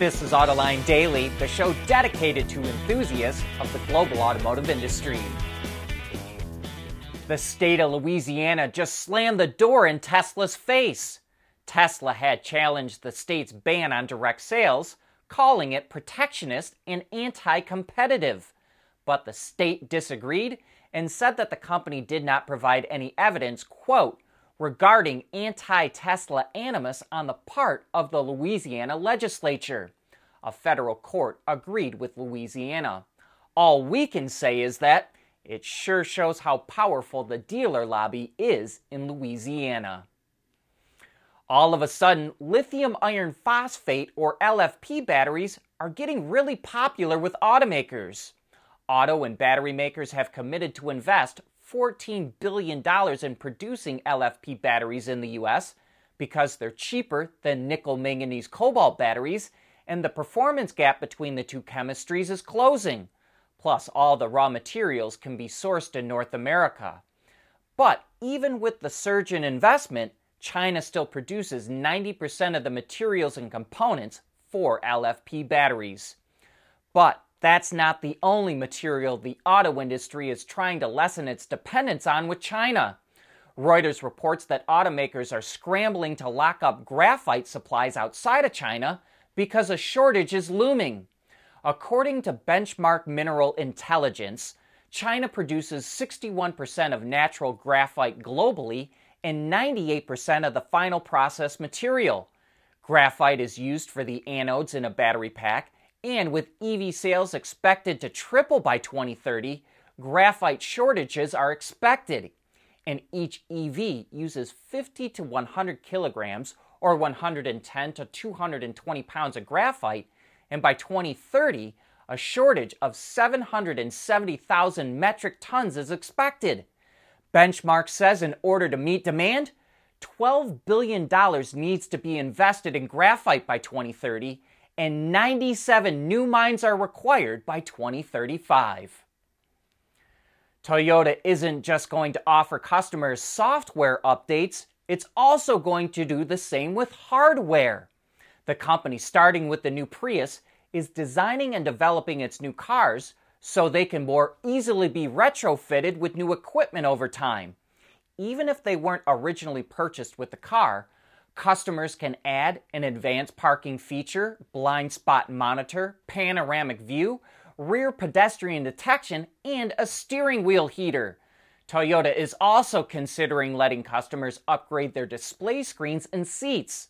This is Autoline Daily, the show dedicated to enthusiasts of the global automotive industry. The state of Louisiana just slammed the door in Tesla's face. Tesla had challenged the state's ban on direct sales, calling it protectionist and anti competitive. But the state disagreed and said that the company did not provide any evidence, quote, regarding anti Tesla animus on the part of the Louisiana legislature. A federal court agreed with Louisiana. All we can say is that it sure shows how powerful the dealer lobby is in Louisiana. All of a sudden, lithium iron phosphate or LFP batteries are getting really popular with automakers. Auto and battery makers have committed to invest $14 billion in producing LFP batteries in the US because they're cheaper than nickel manganese cobalt batteries, and the performance gap between the two chemistries is closing. Plus, all the raw materials can be sourced in North America. But even with the surge in investment, China still produces 90% of the materials and components for LFP batteries. But that's not the only material the auto industry is trying to lessen its dependence on with China. Reuters reports that automakers are scrambling to lock up graphite supplies outside of China because a shortage is looming. According to Benchmark Mineral Intelligence, China produces 61% of natural graphite globally and 98% of the final process material. Graphite is used for the anodes in a battery pack and with EV sales expected to triple by 2030, graphite shortages are expected. And each EV uses 50 to 100 kilograms or 110 to 220 pounds of graphite. And by 2030, a shortage of 770,000 metric tons is expected. Benchmark says in order to meet demand, $12 billion needs to be invested in graphite by 2030 and 97 new mines are required by 2035. Toyota isn't just going to offer customers software updates, it's also going to do the same with hardware. The company, starting with the new Prius, is designing and developing its new cars so they can more easily be retrofitted with new equipment over time. Even if they weren't originally purchased with the car, Customers can add an advanced parking feature, blind spot monitor, panoramic view, rear pedestrian detection, and a steering wheel heater. Toyota is also considering letting customers upgrade their display screens and seats.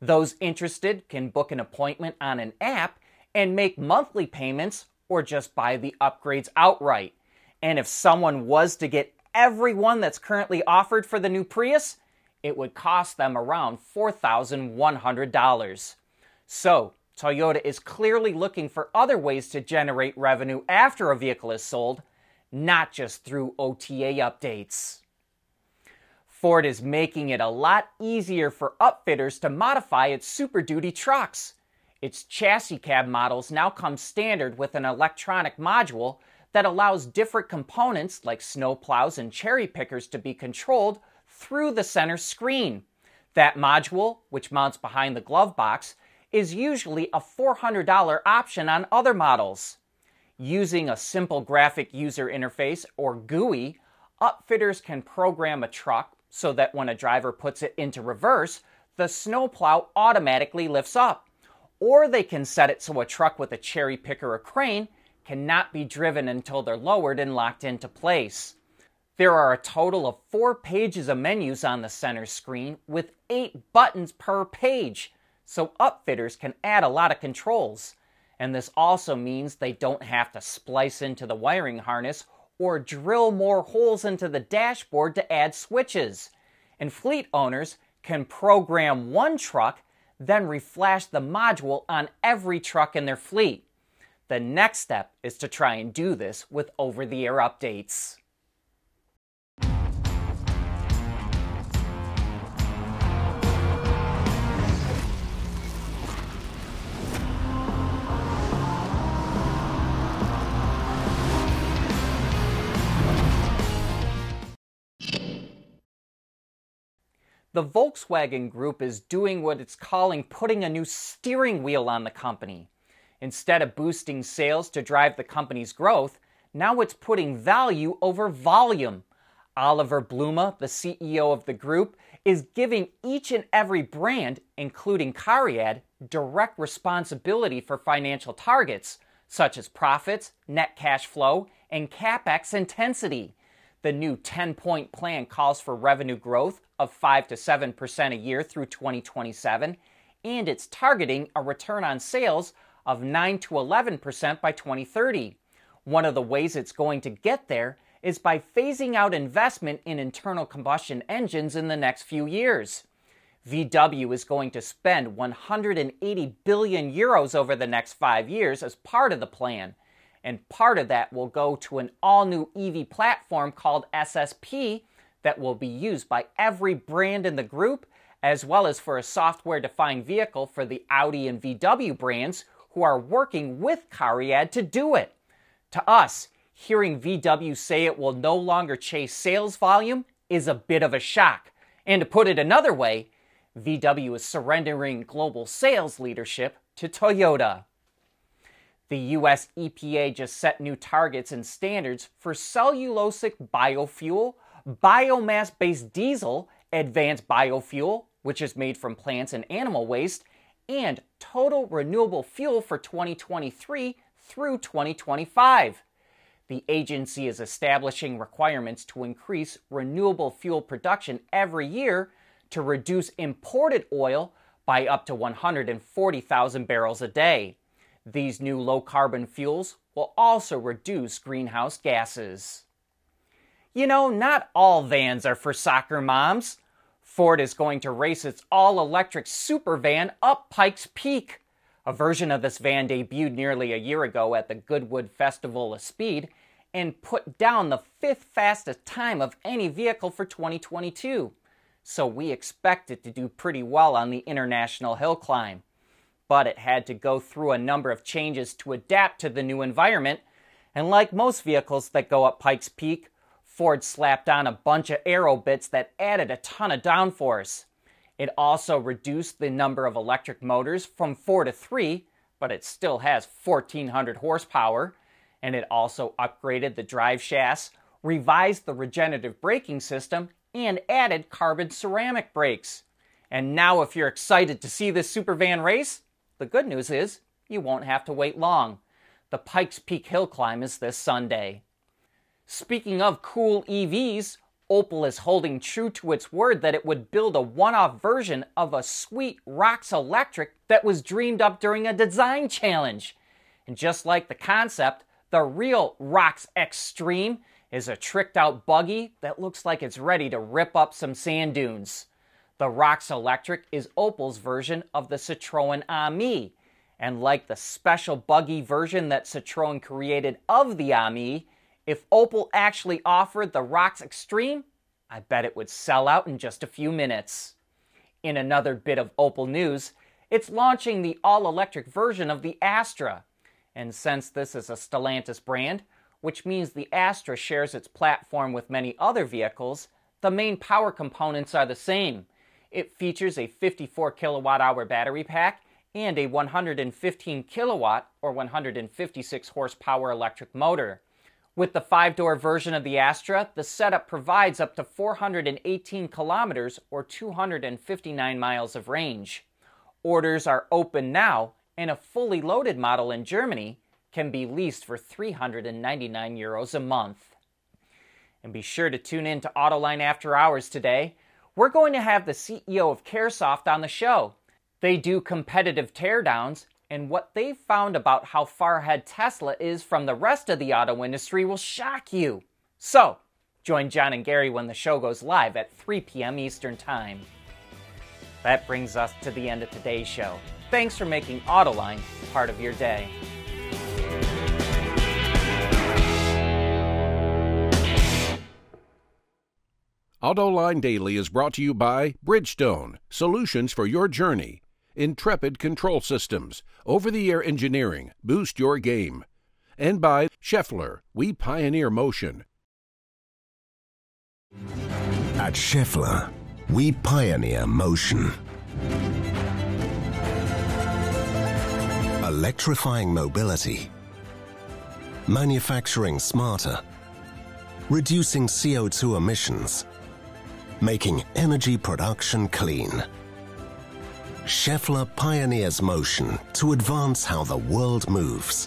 Those interested can book an appointment on an app and make monthly payments or just buy the upgrades outright. And if someone was to get every one that's currently offered for the new Prius, it would cost them around $4,100. So, Toyota is clearly looking for other ways to generate revenue after a vehicle is sold, not just through OTA updates. Ford is making it a lot easier for upfitters to modify its Super Duty trucks. Its chassis cab models now come standard with an electronic module that allows different components like snow plows and cherry pickers to be controlled through the center screen. That module, which mounts behind the glove box, is usually a $400 option on other models. Using a simple graphic user interface or GUI, upfitters can program a truck so that when a driver puts it into reverse, the snowplow automatically lifts up. Or they can set it so a truck with a cherry picker or crane cannot be driven until they're lowered and locked into place. There are a total of four pages of menus on the center screen with eight buttons per page, so upfitters can add a lot of controls. And this also means they don't have to splice into the wiring harness or drill more holes into the dashboard to add switches. And fleet owners can program one truck, then reflash the module on every truck in their fleet. The next step is to try and do this with over the air updates. The Volkswagen Group is doing what it's calling putting a new steering wheel on the company. Instead of boosting sales to drive the company's growth, now it's putting value over volume. Oliver Blume, the CEO of the group, is giving each and every brand, including Cariad, direct responsibility for financial targets such as profits, net cash flow, and capex intensity. The new 10 point plan calls for revenue growth of 5 to 7% a year through 2027, and it's targeting a return on sales of 9 to 11% by 2030. One of the ways it's going to get there is by phasing out investment in internal combustion engines in the next few years. VW is going to spend 180 billion euros over the next five years as part of the plan. And part of that will go to an all new EV platform called SSP that will be used by every brand in the group, as well as for a software defined vehicle for the Audi and VW brands who are working with Cariad to do it. To us, hearing VW say it will no longer chase sales volume is a bit of a shock. And to put it another way, VW is surrendering global sales leadership to Toyota. The US EPA just set new targets and standards for cellulosic biofuel, biomass based diesel, advanced biofuel, which is made from plants and animal waste, and total renewable fuel for 2023 through 2025. The agency is establishing requirements to increase renewable fuel production every year to reduce imported oil by up to 140,000 barrels a day. These new low carbon fuels will also reduce greenhouse gases. You know, not all vans are for soccer moms. Ford is going to race its all electric super van up Pikes Peak. A version of this van debuted nearly a year ago at the Goodwood Festival of Speed and put down the fifth fastest time of any vehicle for 2022 so we expect it to do pretty well on the international hill climb. But it had to go through a number of changes to adapt to the new environment, and like most vehicles that go up Pikes Peak, Ford slapped on a bunch of aero bits that added a ton of downforce. It also reduced the number of electric motors from 4 to 3, but it still has 1400 horsepower, and it also upgraded the drive shafts, revised the regenerative braking system, and added carbon ceramic brakes. And now, if you're excited to see this supervan race, the good news is you won't have to wait long. The Pikes Peak Hill Climb is this Sunday. Speaking of cool EVs, Opel is holding true to its word that it would build a one off version of a sweet Rocks Electric that was dreamed up during a design challenge. And just like the concept, the real Rocks Extreme is a tricked out buggy that looks like it's ready to rip up some sand dunes. The Rocks Electric is Opel's version of the Citroën Ami, and like the special buggy version that Citroën created of the Ami, if Opel actually offered the Rocks Extreme, I bet it would sell out in just a few minutes. In another bit of Opel news, it's launching the all electric version of the Astra. And since this is a Stellantis brand, which means the Astra shares its platform with many other vehicles, the main power components are the same. It features a 54 kilowatt hour battery pack and a 115 kilowatt or 156 horsepower electric motor. With the five door version of the Astra, the setup provides up to 418 kilometers or 259 miles of range. Orders are open now, and a fully loaded model in Germany can be leased for 399 euros a month. And be sure to tune in to Autoline After Hours today. We're going to have the CEO of Caresoft on the show. They do competitive teardowns, and what they found about how far ahead Tesla is from the rest of the auto industry will shock you. So, join John and Gary when the show goes live at 3 p.m. Eastern Time. That brings us to the end of today's show. Thanks for making Autoline part of your day. AutoLine Daily is brought to you by Bridgestone, solutions for your journey. Intrepid Control Systems, over the air engineering, boost your game. And by Schaeffler, we pioneer motion. At Schaeffler, We pioneer motion. Electrifying mobility. Manufacturing smarter. Reducing CO2 emissions. Making energy production clean. Schaeffler pioneers motion to advance how the world moves.